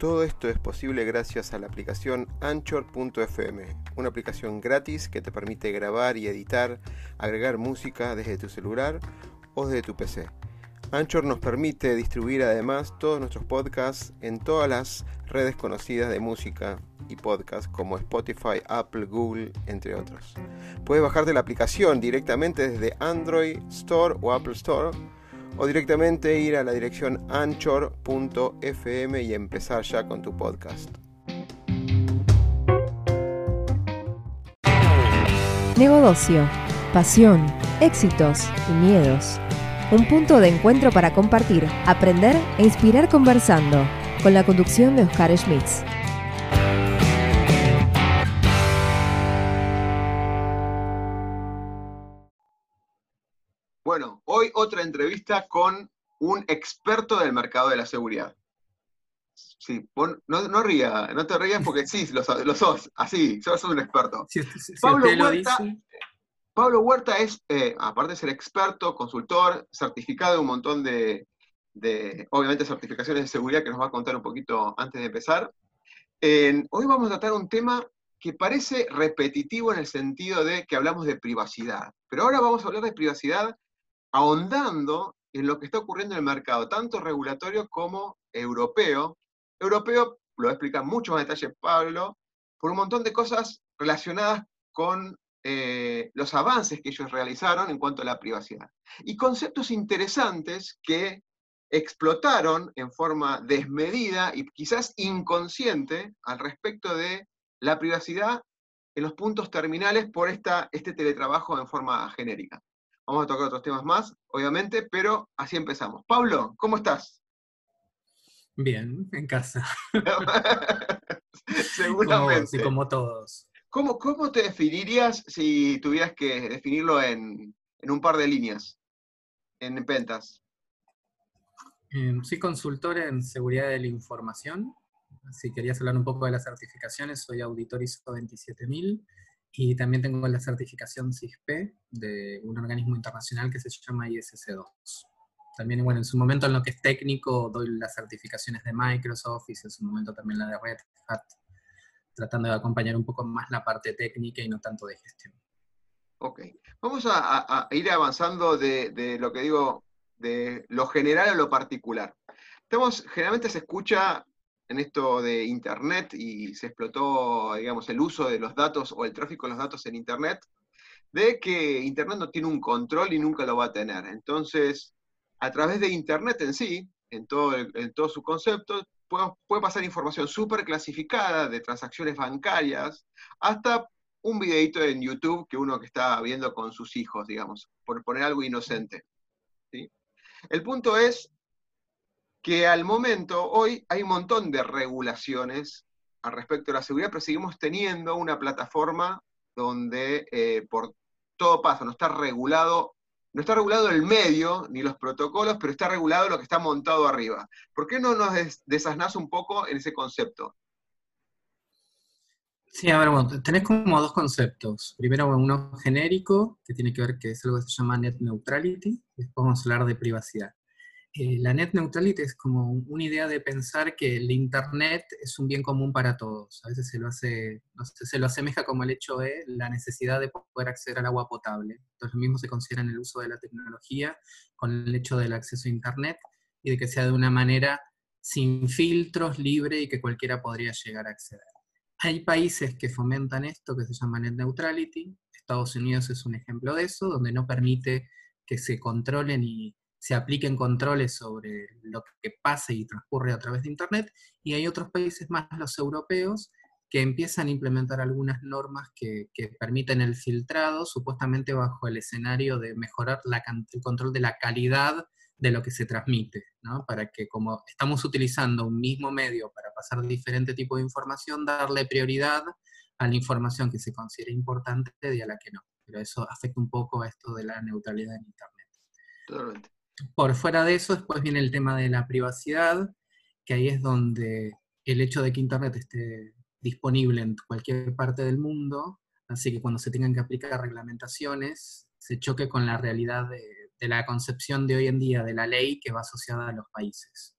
Todo esto es posible gracias a la aplicación Anchor.fm, una aplicación gratis que te permite grabar y editar, agregar música desde tu celular o desde tu PC. Anchor nos permite distribuir además todos nuestros podcasts en todas las redes conocidas de música y podcast como Spotify, Apple, Google, entre otros. Puedes bajarte la aplicación directamente desde Android Store o Apple Store o directamente ir a la dirección anchor.fm y empezar ya con tu podcast. Negocio, pasión, éxitos y miedos. Un punto de encuentro para compartir, aprender e inspirar conversando, con la conducción de Oscar Schmitz. Bueno, hoy otra entrevista con un experto del mercado de la seguridad. Sí, no, no ría, no te rías porque sí, lo, sos, así, sos un experto. Pablo Huerta, Pablo Huerta es, eh, aparte de ser experto, consultor, certificado de un montón de, obviamente, certificaciones de seguridad que nos va a contar un poquito antes de empezar. hoy vamos a tratar un tema que parece repetitivo en el sentido de que hablamos de privacidad, pero ahora vamos a hablar de privacidad ahondando en lo que está ocurriendo en el mercado, tanto regulatorio como europeo. Europeo, lo explica mucho más detalle Pablo, por un montón de cosas relacionadas con eh, los avances que ellos realizaron en cuanto a la privacidad. Y conceptos interesantes que explotaron en forma desmedida y quizás inconsciente al respecto de la privacidad en los puntos terminales por esta, este teletrabajo en forma genérica. Vamos a tocar otros temas más, obviamente, pero así empezamos. Pablo, ¿cómo estás? Bien, en casa. Seguramente. Como, como todos. ¿Cómo, te definirías si tuvieras que definirlo en, un par de líneas, en ventas? Em, soy consultor en seguridad de la información. Si querías hablar un poco de las certificaciones, soy auditor ISO 27000 y también tengo la certificación CISP de un organismo internacional que se llama ISC2. También, bueno, en su momento en lo que es técnico, doy las certificaciones de Microsoft y en su momento también la de Red Hat tratando de acompañar un poco más la parte técnica y no tanto de gestión. Ok, vamos a, ir avanzando de, lo que digo, de lo general a lo particular. Estamos, generalmente se escucha en esto de Internet y se explotó, digamos, el uso de los datos o el tráfico de los datos en Internet, de que Internet no tiene un control y nunca lo va a tener. Entonces, a través de Internet en sí, en todo, en todo su concepto, puede, pasar información súper clasificada de transacciones bancarias hasta un videito en YouTube que uno que está viendo con sus hijos, digamos, por poner algo inocente. El punto es que al momento, hoy hay un montón de regulaciones al respecto de la seguridad, pero seguimos teniendo una plataforma donde eh, por todo paso no está regulado no está regulado el medio ni los protocolos, pero está regulado lo que está montado arriba. ¿Por qué no nos desasnás un poco en ese concepto? Sí, a ver, bueno, tenés como dos conceptos. Primero, uno genérico, que tiene que ver que es algo que se llama net neutrality, después vamos a hablar de privacidad. Eh, la net neutrality es como una idea de pensar que el Internet es un bien común para todos. A veces se lo hace, se lo asemeja como el hecho de la necesidad de poder acceder al agua potable. Entonces lo mismo se considera en el uso de la tecnología con el hecho del acceso a Internet y de que sea de una manera sin filtros, libre y que cualquiera podría llegar a acceder. Hay países que fomentan esto que se llama net neutrality. Estados Unidos es un ejemplo de eso, donde no permite que se controlen y se apliquen controles sobre lo que pase y transcurre a través de Internet, y hay otros países más, los europeos, que empiezan a implementar algunas normas que, permiten el filtrado, supuestamente bajo el escenario de mejorar el control de la calidad de lo que se transmite, ¿no? para que como estamos utilizando un mismo medio para pasar diferente tipo de información, darle prioridad a la información que se considera importante y a la que no. Pero eso afecta un poco a esto de la neutralidad en Internet. Totalmente. Por fuera de eso, después viene el tema de la privacidad, que ahí es donde el hecho de que Internet esté disponible en cualquier parte del mundo, así que cuando se tengan que aplicar reglamentaciones, se choque con la realidad de, la concepción de hoy en día de la ley que va asociada a los países.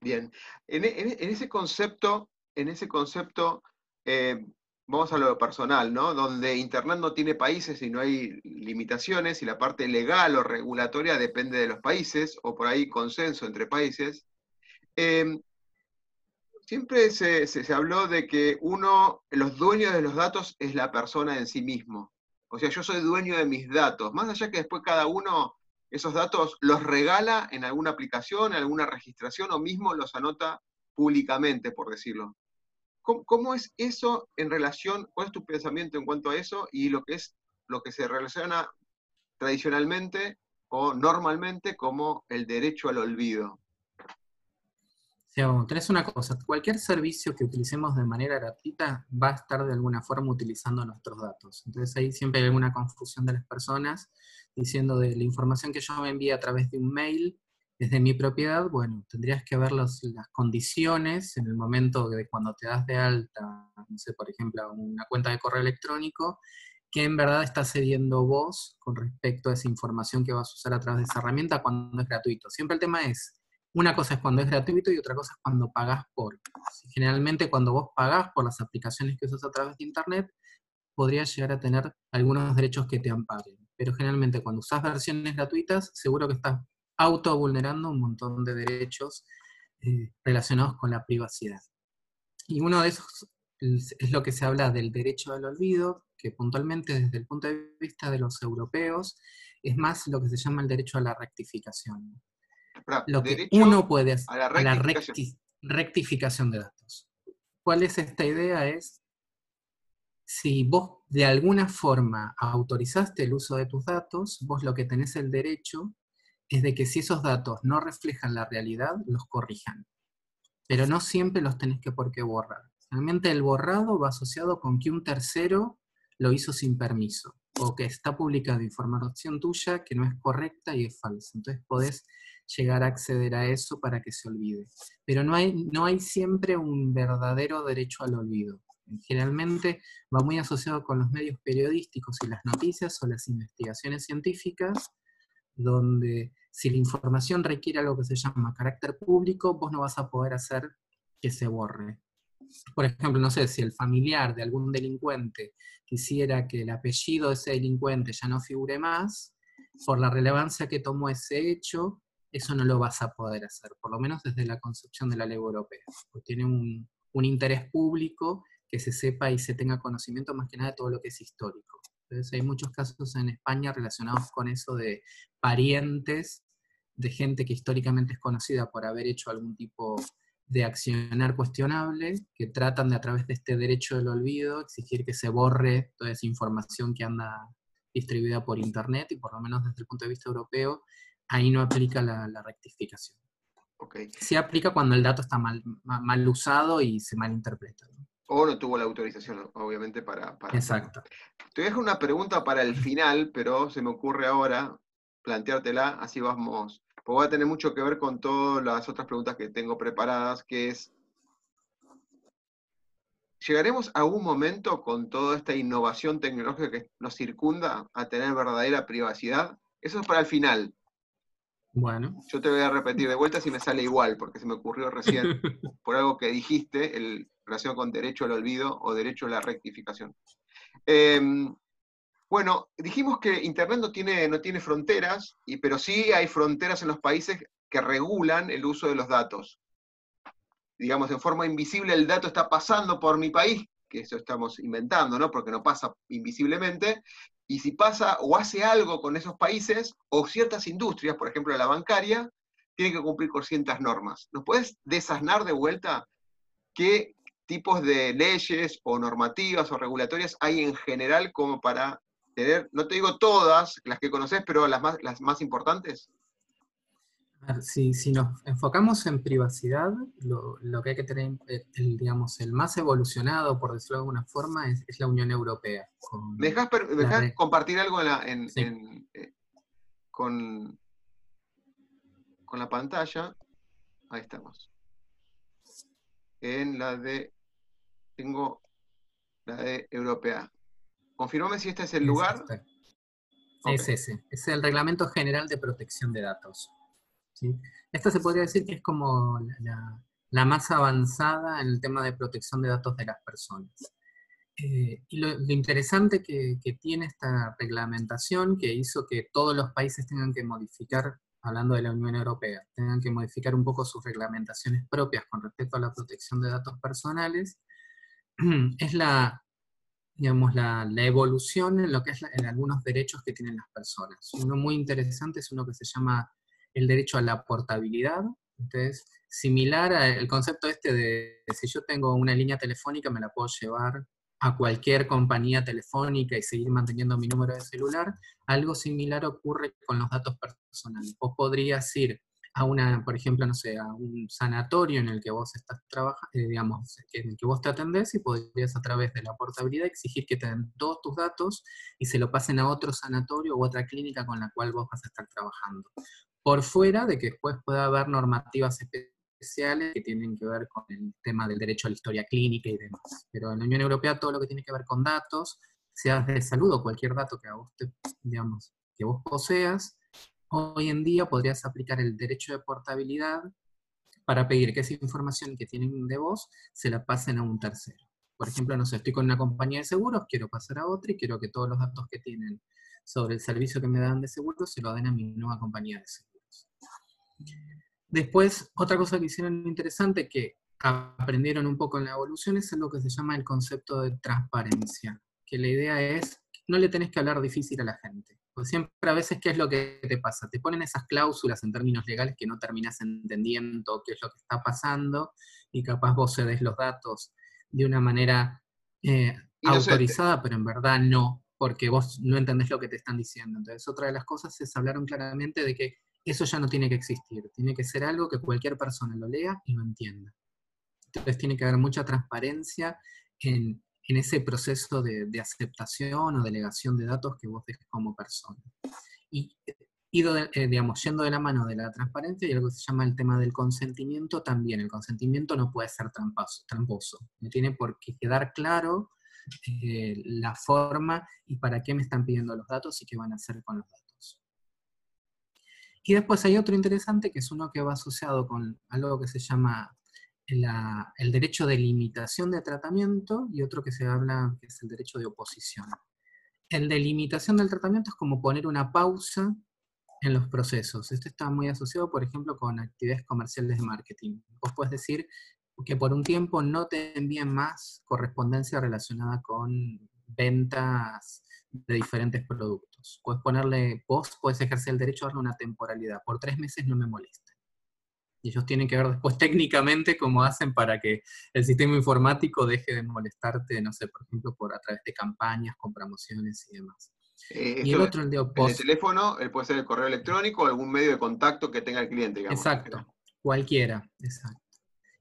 Bien. En, ese concepto, en ese concepto, eh, vamos a lo personal, ¿no? Donde Internet no tiene países y no hay limitaciones, y la parte legal o regulatoria depende de los países, o por ahí consenso entre países. Em, siempre se, se, habló de que uno, los dueños de los datos es la persona en sí mismo. O sea, yo soy dueño de mis datos, más allá que después cada uno esos datos los regala en alguna aplicación, en alguna registración o mismo los anota públicamente, por decirlo. ¿Cómo, es eso en relación, cuál es tu pensamiento en cuanto a eso y lo que es lo que se relaciona tradicionalmente o normalmente como el derecho al olvido? tenés una cosa, cualquier servicio que utilicemos de manera gratuita va a estar de alguna forma utilizando nuestros datos. Entonces ahí siempre hay alguna confusión de las personas diciendo de la información que yo me envíe a través de un mail es de mi propiedad, bueno, tendrías que ver las condiciones en el momento de cuando te das de alta, no sé, por ejemplo, una cuenta de correo electrónico, que en verdad estás cediendo vos con respecto a esa información que vas a usar a través de esa herramienta cuando es gratuito. Siempre el tema es, una cosa es cuando es gratuito y otra cosa es cuando pagas por. Generalmente cuando vos pagás por las aplicaciones que usas a través de Internet, podrías llegar a tener algunos derechos que te amparen. Pero generalmente cuando usas versiones gratuitas, seguro que estás auto vulnerando un montón de derechos eh, relacionados con la privacidad. Y uno de esos es lo que se habla del derecho al olvido, que puntualmente desde el punto de vista de los europeos es más lo que se llama el derecho a la rectificación lo que uno puede hacer, a la, rectificación. de datos. ¿Cuál es esta idea? Es si vos de alguna forma autorizaste el uso de tus datos, vos lo que tenés el derecho es de que si esos datos no reflejan la realidad, los corrijan. Pero no siempre los tenés que por qué borrar. Realmente el borrado va asociado con que un tercero lo hizo sin permiso o que está publicada información tuya que no es correcta y es falsa. Entonces podés llegar a acceder a eso para que se olvide. Pero no hay, no hay siempre un verdadero derecho al olvido. Generalmente va muy asociado con los medios periodísticos y las noticias o las investigaciones científicas, donde si la información requiere algo que se llama carácter público, vos no vas a poder hacer que se borre. Por ejemplo, no sé, si el familiar de algún delincuente quisiera que el apellido de ese delincuente ya no figure más, por la relevancia que tomó ese hecho, eso no lo vas a poder hacer, por lo menos desde la concepción de la ley europea, porque tiene un, interés público que se sepa y se tenga conocimiento más que nada de todo lo que es histórico. Entonces hay muchos casos en España relacionados con eso de parientes de gente que históricamente es conocida por haber hecho algún tipo de accionar cuestionable, que tratan de a través de este derecho del olvido exigir que se borre toda esa información que anda distribuida por Internet y por lo menos desde el punto de vista europeo ahí no aplica la, rectificación. Okay. Sí aplica cuando el dato está mal, mal usado y se malinterpreta. O no tuvo la autorización, obviamente, para, Exacto. Te dejo una pregunta para el final, pero se me ocurre ahora planteártela, así vamos. Porque va a tener mucho que ver con todas las otras preguntas que tengo preparadas, que es, ¿llegaremos a un momento con toda esta innovación tecnológica que nos circunda a tener verdadera privacidad? Eso es para el final. Bueno. Yo te voy a repetir de vuelta si me sale igual, porque se me ocurrió recién por algo que dijiste, el relación con derecho al olvido o derecho a la rectificación. Em, bueno, dijimos que Internet no tiene, tiene fronteras, pero sí hay fronteras en los países que regulan el uso de los datos. Digamos, en forma invisible el dato está pasando por mi país, que eso estamos inventando, ¿no? Porque no pasa invisiblemente, y si pasa o hace algo con esos países, o ciertas industrias, por ejemplo la bancaria, tienen que cumplir con ciertas normas. ¿Nos puedes desasnar de vuelta qué tipos de leyes o normativas o regulatorias hay en general como para tener, no te digo todas las que conoces, pero las más, las más importantes? Si, si, nos enfocamos en privacidad, lo, que hay que tener, eh, el, digamos, el más evolucionado, por decirlo de alguna forma, es, la Unión Europea. ¿Me dejas, compartir algo en eh, con, con la pantalla? Ahí estamos. En la de, tengo la de europea. Confírmame si este es el lugar. Es ese, es el Reglamento General de Protección de Datos. ¿sí? Esta se podría decir que es como la, más avanzada en el tema de protección de datos de las personas. Eh, y lo, interesante que, que, tiene esta reglamentación que hizo que todos los países tengan que modificar, hablando de la Unión Europea, tengan que modificar un poco sus reglamentaciones propias con respecto a la protección de datos personales, es la, digamos, la, evolución en lo que es en algunos derechos que tienen las personas. Uno muy interesante es uno que se llama el derecho a la portabilidad. Entonces, similar al concepto este de si yo tengo una línea telefónica, me la puedo llevar a cualquier compañía telefónica y seguir manteniendo mi número de celular, algo similar ocurre con los datos personales. Vos podrías ir a una, por ejemplo, no sé, a un sanatorio en el que vos estás trabajando, eh, digamos, en el que vos te atendés y podrías a través de la portabilidad exigir que te den todos tus datos y se lo pasen a otro sanatorio u otra clínica con la cual vos vas a estar trabajando. Por fuera de que después pueda haber normativas especiales que tienen que ver con el tema del derecho a la historia clínica y demás. Pero en la Unión Europea todo lo que tiene que ver con datos, sea de salud o cualquier dato que a vos te, digamos, que vos poseas, Hoy en día podrías aplicar el derecho de portabilidad para pedir que esa información que tienen de vos se la pasen a un tercero. Por ejemplo, no sé, estoy con una compañía de seguros, quiero pasar a otra y quiero que todos los datos que tienen sobre el servicio que me dan de seguros se lo den a mi nueva compañía de seguros. Después, otra cosa que hicieron interesante que aprendieron un poco en la evolución es lo que se llama el concepto de transparencia, que la idea es, no le tenés que hablar difícil a la gente. Porque siempre a veces, ¿qué es lo que te pasa? Te ponen esas cláusulas en términos legales que no terminas entendiendo qué es lo que está pasando y capaz vos cedes los datos de una manera eh, autorizada, pero en verdad no, porque vos no entendés lo que te están diciendo. Entonces, otra de las cosas es hablaron claramente de que eso ya no tiene que existir, tiene que ser algo que cualquier persona lo lea y lo entienda. Entonces, tiene que haber mucha transparencia en en ese proceso de, aceptación o delegación de datos que vos dejes como persona. Y ido, eh, digamos, yendo de la mano de la transparencia y algo que se llama el tema del consentimiento también. El consentimiento no puede ser tramposo, tramposo. no tiene por qué quedar claro eh, la forma y para qué me están pidiendo los datos y qué van a hacer con los datos. Y después hay otro interesante que es uno que va asociado con algo que se llama el derecho de limitación de tratamiento y otro que se habla que es el derecho de oposición. El de limitación del tratamiento es como poner una pausa en los procesos. Esto está muy asociado, por ejemplo, con actividades comerciales de marketing. Vos puedes decir que por un tiempo no te envíen más correspondencia relacionada con ventas de diferentes productos. Puedes ponerle, vos puedes ejercer el derecho a darle una temporalidad. Por tres meses no me molesta y ellos tienen que ver después técnicamente cómo hacen para que el sistema informático deje de molestarte, no sé, por ejemplo, por a través de campañas con promociones y demás. Eh, y el otro, el de El teléfono puede ser el correo electrónico o algún medio de contacto que tenga el cliente, digamos. Exacto, cualquiera, exacto.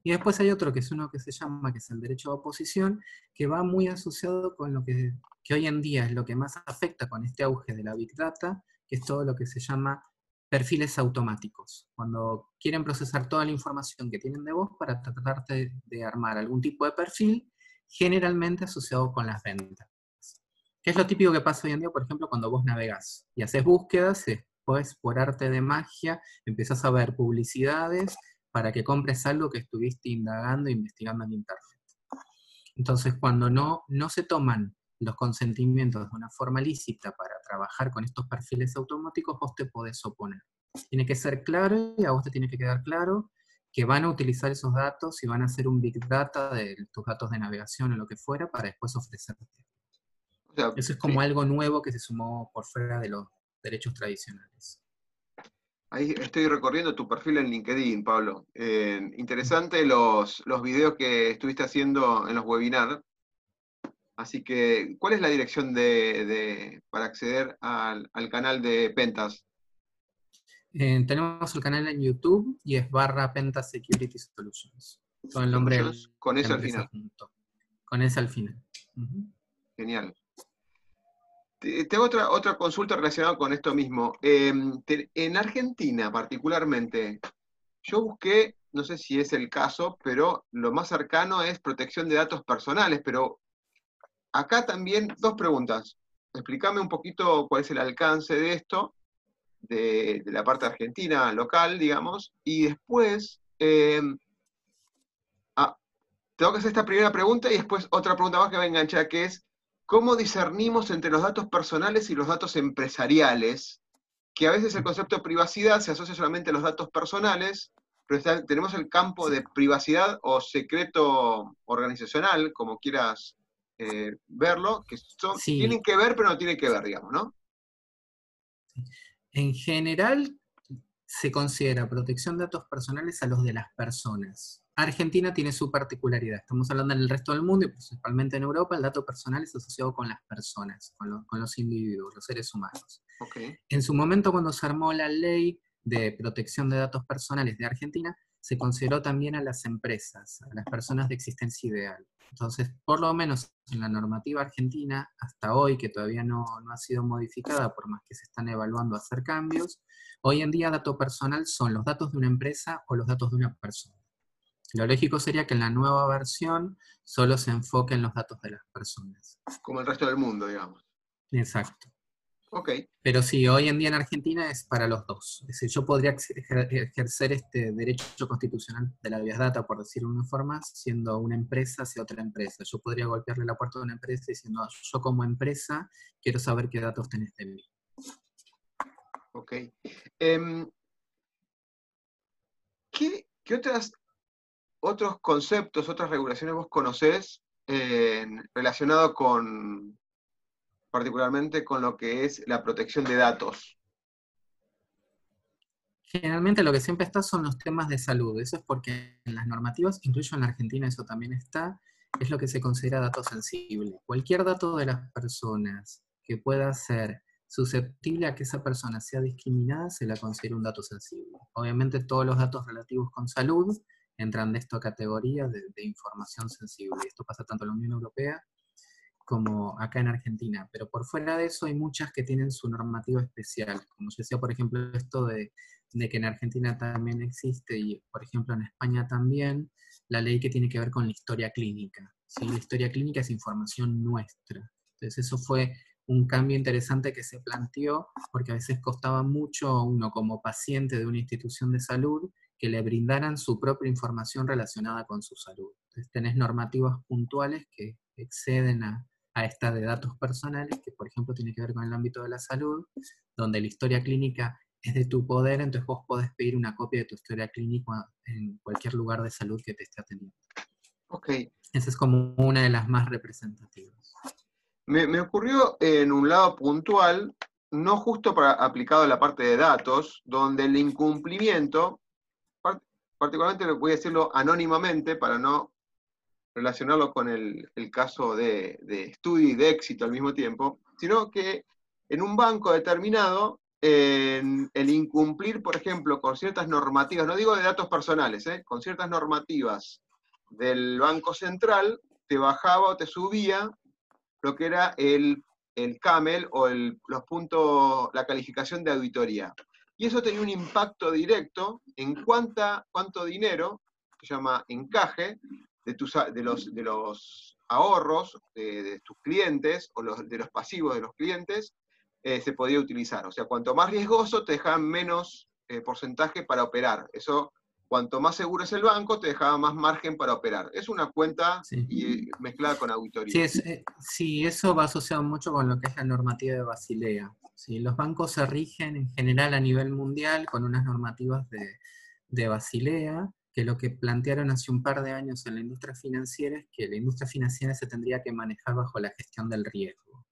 Y después hay otro que es uno que se llama, que es el derecho a oposición, que va muy asociado con lo que, que hoy en día es lo que más afecta con este auge de la Big Data, que es todo lo que se llama perfiles automáticos, cuando quieren procesar toda la información que tienen de vos para tratarte de armar algún tipo de perfil, generalmente asociado con las ventas. ¿Qué es lo típico que pasa hoy en día, por ejemplo, cuando vos navegás y haces búsquedas, después por arte de magia empezás a ver publicidades para que compres algo que estuviste indagando e investigando en Internet. Entonces, cuando no, no se toman los consentimientos de una forma lícita para trabajar con estos perfiles automáticos, vos te podés oponer. Tiene que ser claro y a vos te tiene que quedar claro que van a utilizar esos datos y van a hacer un big data de tus datos de navegación o lo que fuera para después ofrecerte. Eso es como algo nuevo que se sumó por fuera de los derechos tradicionales. Ahí estoy recorriendo tu perfil en LinkedIn, Pablo. Eh, interesante los, los videos que estuviste haciendo en los webinars Así que, ¿cuál es la dirección de, para acceder al, canal de Pentas? Eh, tenemos el canal en YouTube y es barra Pentas Security Solutions. Con el nombre. Con eso al final. Con ese al final. Genial. Tengo otra, otra consulta relacionada con esto mismo. Em, en Argentina, particularmente, yo busqué, no sé si es el caso, pero lo más cercano es protección de datos personales, pero Acá también dos preguntas. Explícame un poquito cuál es el alcance de esto de, la parte argentina local, digamos, y después eh, ah, tengo que hacer esta primera pregunta y después otra pregunta más que va a enganchar, que es, ¿cómo discernimos entre los datos personales y los datos empresariales? Que a veces el concepto de privacidad se asocia solamente a los datos personales, pero tenemos el campo de privacidad o secreto organizacional, como quieras eh, verlo, que tienen que ver, pero no tienen que ver, digamos, ¿no? En general, se considera protección de datos personales a los de las personas. Argentina tiene su particularidad. Estamos hablando en el resto del mundo y principalmente en Europa, el dato personal es asociado con las personas, con, los individuos, los seres humanos. En su momento, cuando se armó la ley de protección de datos personales de Argentina, se consideró también a las empresas, a las personas de existencia ideal. Entonces, por lo menos en la normativa argentina, hasta hoy, que todavía no, ha sido modificada, por más que se están evaluando hacer cambios, hoy en día dato personal son los datos de una empresa o los datos de una persona. Lo lógico sería que en la nueva versión solo se enfoque en los datos de las personas. Como el resto del mundo, digamos. Exacto. Pero sí, hoy en día en Argentina es para los dos. Es decir, yo podría ejercer este derecho constitucional de la vía data, por decirlo de una forma, siendo una empresa hacia otra empresa. Yo podría golpearle la puerta de una empresa diciendo, ah, yo como empresa quiero saber qué datos tenés de mí. Ok. Em, ¿qué, otras, otros conceptos, otras regulaciones vos conocés eh, relacionado con, particularmente con lo que es la protección de datos? Generalmente lo que siempre está son los temas de salud. Eso es porque en las normativas, incluso en la Argentina eso también está, es lo que se considera dato sensible. Cualquier dato de las personas que pueda ser susceptible a que esa persona sea discriminada se la considera un dato sensible. Obviamente todos los datos relativos con salud entran de esta categoría de, de información sensible. Esto pasa tanto en la Unión Europea como acá en Argentina, pero por fuera de eso hay muchas que tienen su normativa especial, como yo decía, por ejemplo, esto de, que en Argentina también existe y, por ejemplo, en España también, la ley que tiene que ver con la historia clínica. ¿sí? La historia clínica es información nuestra. Entonces eso fue un cambio interesante que se planteó porque a veces costaba mucho a uno como paciente de una institución de salud que le brindaran su propia información relacionada con su salud. Entonces tenés normativas puntuales que exceden a, a esta de datos personales, que por ejemplo tiene que ver con el ámbito de la salud, donde la historia clínica es de tu poder, entonces vos podés pedir una copia de tu historia clínica en cualquier lugar de salud que te esté atendiendo. Ok. Esa es como una de las más representativas. Me, ocurrió en un lado puntual, no justo para, aplicado a la parte de datos, donde el incumplimiento, particularmente voy a decirlo anónimamente para no relacionarlo con el, caso de, estudio y de éxito al mismo tiempo, sino que en un banco determinado, el incumplir, por ejemplo, con ciertas normativas, no digo de datos personales, ¿eh? con ciertas normativas del Banco Central, te bajaba o te subía lo que era el, el CAMEL o los puntos, la calificación de auditoría. Y eso tenía un impacto directo en cuánta, cuánto dinero, se llama encaje, de, tus, de, los, de los ahorros de, tus clientes o los, de los pasivos de los clientes eh, se podía utilizar. O sea, cuanto más riesgoso, te dejaban menos eh, porcentaje para operar. Eso, cuanto más seguro es el banco, te dejaba más margen para operar. Es una cuenta y, mezclada con auditoría. Sí, eh, sí, eso va asociado mucho con lo que es la normativa de Basilea. Sí, los bancos se rigen en general a nivel mundial con unas normativas de, de Basilea que lo que plantearon hace un par de años en la industria financiera es que la industria financiera se tendría que manejar bajo la gestión del riesgo.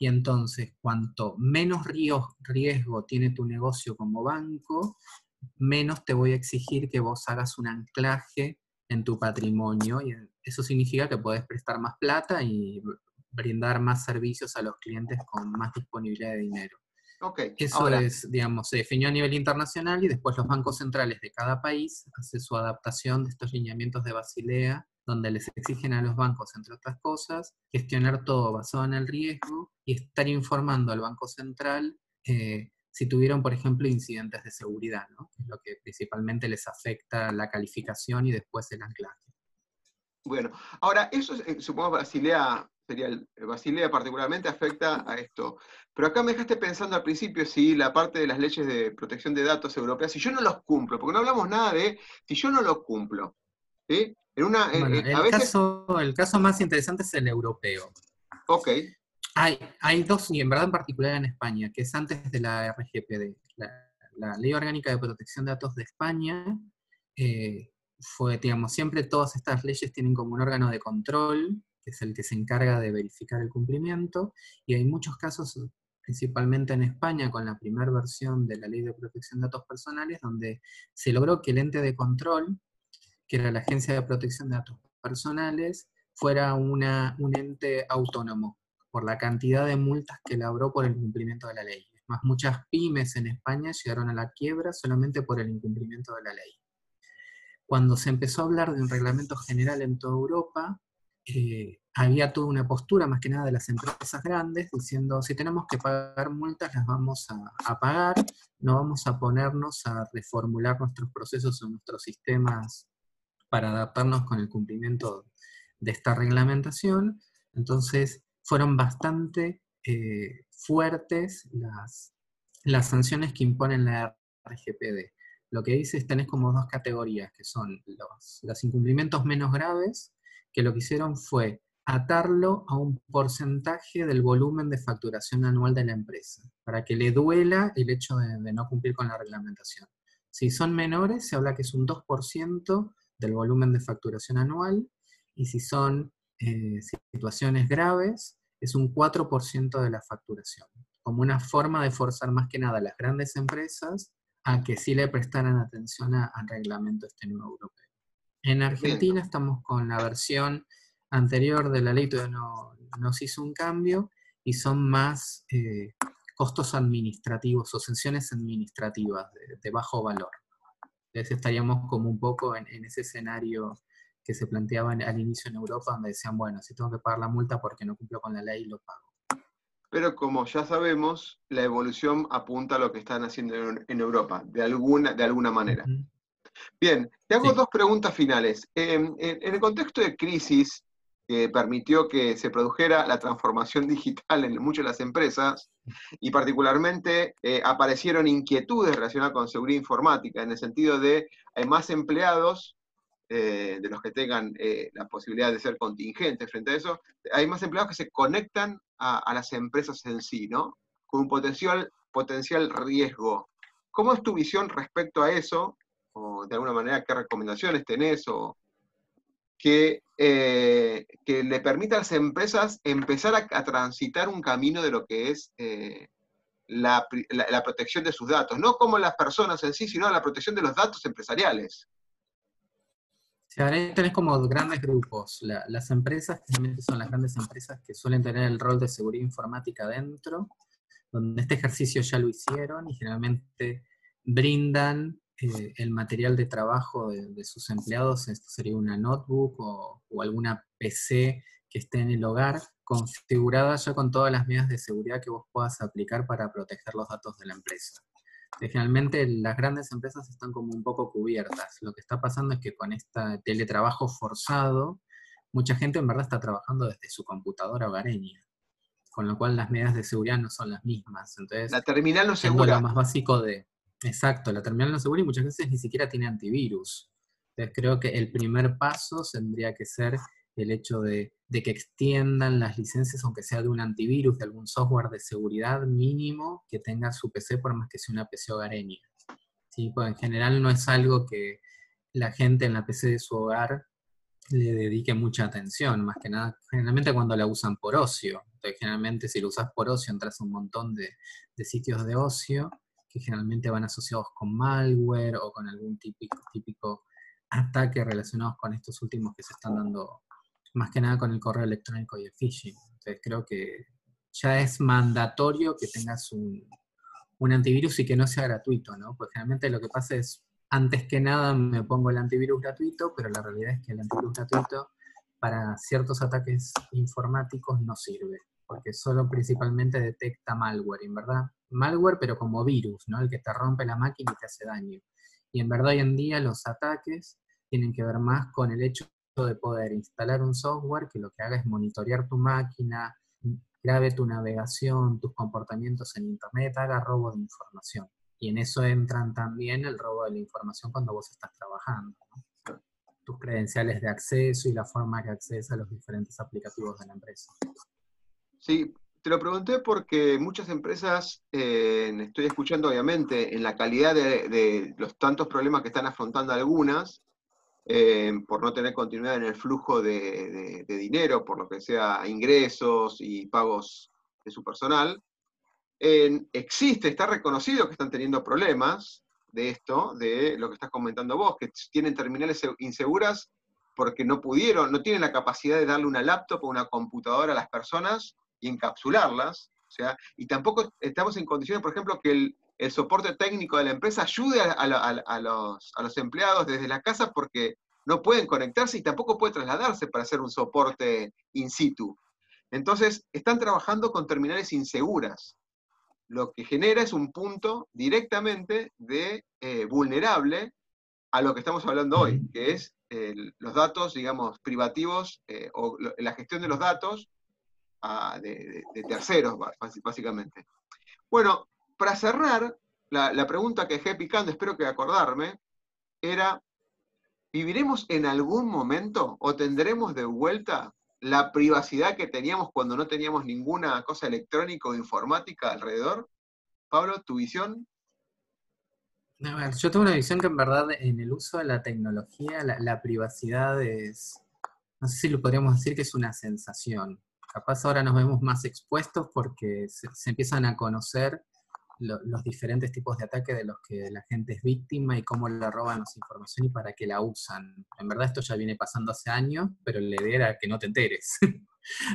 Y entonces, cuanto menos riesgo tiene tu negocio como banco, menos te voy a exigir que vos hagas un anclaje en tu patrimonio. Y eso significa que podés prestar más plata y brindar más servicios a los clientes con más disponibilidad de dinero. Eso es, digamos, se definió a nivel internacional y después los bancos centrales de cada país hacen su adaptación de estos lineamientos de Basilea, donde les exigen a los bancos, entre otras cosas, gestionar todo basado en el riesgo y estar informando al Banco Central eh, si tuvieron, por ejemplo, incidentes de seguridad, ¿no? es lo que principalmente les afecta la calificación y después el anclaje. Bueno, ahora, eso eh, supongo Basilea sería el, Basilea particularmente, afecta a esto. Pero acá me dejaste pensando al principio si la parte de las leyes de protección de datos europeas, si yo no los cumplo, porque no hablamos nada de si yo no los cumplo. En una, el, caso, el caso más interesante es el europeo. Ok. Hay, hay dos, y en verdad en particular en España, que es antes de la RGPD. La, Ley Orgánica de Protección de Datos de España eh, fue, digamos, siempre todas estas leyes tienen como un órgano de control, que es el que se encarga de verificar el cumplimiento, y hay muchos casos, principalmente en España, con la primera versión de la Ley de Protección de Datos Personales, donde se logró que el ente de control, que era la Agencia de Protección de Datos Personales, fuera una, un ente autónomo, por la cantidad de multas que labró por el incumplimiento de la ley. Es más, muchas pymes en España llegaron a la quiebra solamente por el incumplimiento de la ley. Cuando se empezó a hablar de un reglamento general en toda Europa, eh, había toda una postura, más que nada de las empresas grandes, diciendo, si tenemos que pagar multas, las vamos a, pagar, no vamos a ponernos a reformular nuestros procesos o nuestros sistemas para adaptarnos con el cumplimiento de esta reglamentación. Entonces, fueron bastante eh, fuertes las, las sanciones que imponen la RGPD. Lo que dice tenés como dos categorías, que son los, los incumplimientos menos graves, que lo que hicieron fue atarlo a un porcentaje del volumen de facturación anual de la empresa, para que le duela el hecho de, no cumplir con la reglamentación. Si son menores, se habla que es un 2% del volumen de facturación anual, y si son eh, situaciones graves, es un 4% de la facturación, como una forma de forzar más que nada a las grandes empresas a que sí le prestaran atención al reglamento este nuevo europeo. En Argentina estamos con la versión anterior de la ley, todavía no, no se hizo un cambio y son más eh, costos administrativos o sanciones administrativas de, bajo valor. Entonces estaríamos como un poco en, en ese escenario que se planteaban al inicio en Europa, donde decían, bueno, si tengo que pagar la multa porque no cumplo con la ley, lo pago. Pero como ya sabemos, la evolución apunta a lo que están haciendo en, Europa, de alguna, de alguna manera. Bien, te hago dos preguntas finales. en, el contexto de crisis que permitió que se produjera la transformación digital en muchas de las empresas, y particularmente eh, aparecieron inquietudes relacionadas con seguridad informática, en el sentido de hay más empleados eh, de los que tengan eh, la posibilidad de ser contingentes frente a eso, hay más empleados que se conectan a, las empresas en sí, ¿no? Con un potencial, potencial riesgo. ¿Cómo es tu visión respecto a eso? O de alguna manera, ¿qué recomendaciones tenés? O que, eh, que le permita a las empresas empezar a, transitar un camino de lo que es la, la, protección de sus datos, no como las personas en sí, sino la protección de los datos empresariales. Sí, ahora tenés como grandes grupos. las empresas, generalmente son las grandes empresas que suelen tener el rol de seguridad informática dentro, donde este ejercicio ya lo hicieron y generalmente brindan eh, el material de trabajo de, sus empleados, esto sería una notebook o, o, alguna PC que esté en el hogar, configurada ya con todas las medidas de seguridad que vos puedas aplicar para proteger los datos de la empresa generalmente las grandes empresas están como un poco cubiertas. Lo que está pasando es que con este teletrabajo forzado, mucha gente en verdad está trabajando desde su computadora hogareña, con lo cual las medidas de seguridad no son las mismas. Entonces, la terminal no segura. Lo más básico de... Exacto, la terminal no segura y muchas veces ni siquiera tiene antivirus. Entonces creo que el primer paso tendría que ser el hecho de, que extiendan las licencias, aunque sea de un antivirus, de algún software de seguridad mínimo que tenga su PC, por más que sea una PC hogareña. ¿Sí? Pues en general no es algo que la gente en la PC de su hogar le dedique mucha atención, más que nada, generalmente cuando la usan por ocio. Entonces, generalmente si lo usas por ocio, entras a un montón de, de sitios de ocio que generalmente van asociados con malware o con algún típico, típico ataque relacionados con estos últimos que se están dando más que nada con el correo electrónico y el phishing. Entonces creo que ya es mandatorio que tengas un, antivirus y que no sea gratuito, ¿no? Porque generalmente lo que pasa es, antes que nada me pongo el antivirus gratuito, pero la realidad es que el antivirus gratuito para ciertos ataques informáticos no sirve, porque solo principalmente detecta malware, en verdad, malware pero como virus, ¿no? El que te rompe la máquina y te hace daño. Y en verdad hoy en día los ataques tienen que ver más con el hecho de poder instalar un software que lo que haga es monitorear tu máquina, grabe tu navegación, tus comportamientos en Internet, haga robo de información. Y en eso entran también el robo de la información cuando vos estás trabajando. Tus credenciales de acceso y la forma que accedes a los diferentes aplicativos de la empresa. Sí, te lo pregunté porque muchas empresas, eh, estoy escuchando obviamente en la calidad de, los tantos problemas que están afrontando algunas, eh, por no tener continuidad en el flujo de, dinero, por lo que sea ingresos y pagos de su personal, existe, está reconocido que están teniendo problemas de esto, de lo que estás comentando vos, que tienen terminales inseguras porque no pudieron, no tienen la capacidad de darle una laptop o una computadora a las personas y encapsularlas, o sea, y tampoco estamos en condiciones, por ejemplo, que el, soporte técnico de la empresa ayude a, los, a los empleados desde la casa porque no pueden conectarse y tampoco puede trasladarse para hacer un soporte in situ. Entonces, están trabajando con terminales inseguras lo que genera es un punto directamente de eh, vulnerable a lo que estamos hablando hoy, que es los datos, digamos, privativos eh, o la gestión de los datos de, terceros, básicamente. Bueno, para cerrar, la, pregunta que dejé picando, espero que acordarme, era, ¿viviremos en algún momento o tendremos de vuelta la privacidad que teníamos cuando no teníamos ninguna cosa electrónica o informática alrededor? Pablo, ¿tu visión? yo tengo una visión que en verdad en el uso de la tecnología la, privacidad es, no sé si lo podríamos decir que es una sensación. Capaz ahora nos vemos más expuestos porque se, empiezan a conocer los diferentes tipos de ataques de los que la gente es víctima y cómo le roban esa información y para qué la usan. En verdad esto ya viene pasando hace años, pero la idea era que no te enteres.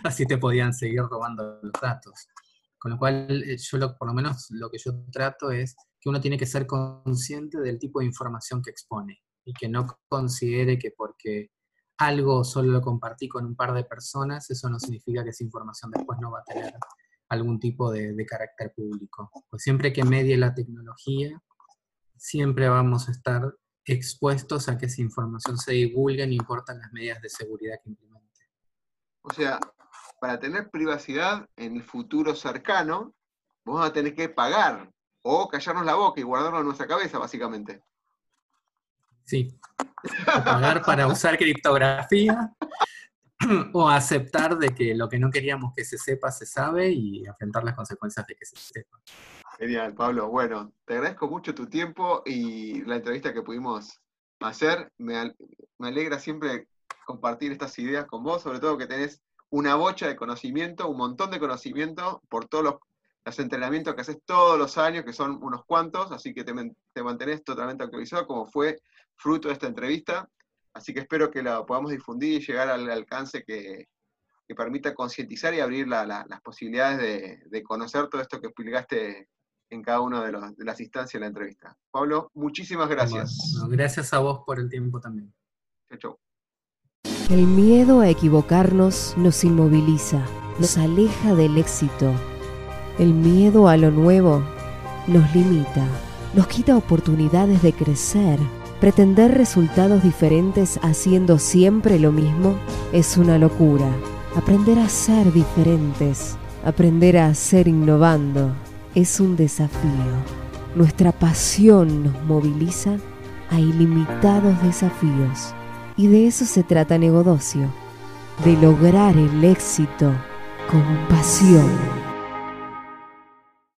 Así te podían seguir robando los datos. Con lo cual, eh, yo por lo menos lo que yo trato es que uno tiene que ser consciente del tipo de información que expone y que no considere que porque algo solo lo compartí con un par de personas, eso no significa que esa información después no va a tener algún tipo de, carácter público. Pues siempre que medie la tecnología, siempre vamos a estar expuestos a que esa información se divulgue, no importan las medidas de seguridad que implemente. O sea, para tener privacidad en el futuro cercano, vamos a tener que pagar o callarnos la boca y guardarlo en nuestra cabeza, básicamente. Sí. pagar para usar criptografía o aceptar de que lo que no queríamos que se sepa se sabe y enfrentar las consecuencias de que se sepa. Genial, Pablo. Bueno, te agradezco mucho tu tiempo y la entrevista que pudimos hacer. Me, alegra siempre compartir estas ideas con vos, sobre todo que tenés una bocha de conocimiento, un montón de conocimiento por todos los, entrenamientos que haces todos los años, que son unos cuantos, así que te, te mantenés totalmente actualizado, como fue fruto de esta entrevista. Así que espero que la podamos difundir y llegar al alcance que, permita concientizar y abrir las posibilidades de, conocer todo esto que explicaste en cada una de, de, las instancias de la entrevista. Pablo, muchísimas gracias. Gracias a vos por el tiempo también. Chau, chau. El miedo a equivocarnos nos inmoviliza, nos aleja del éxito. El miedo a lo nuevo nos limita, nos quita oportunidades de crecer. Pretender resultados diferentes haciendo siempre lo mismo es una locura. Aprender a ser diferentes, aprender a ser innovando, es un desafío. Nuestra pasión nos moviliza a ilimitados desafíos. Y de eso se trata Negodocio, de lograr el éxito con pasión.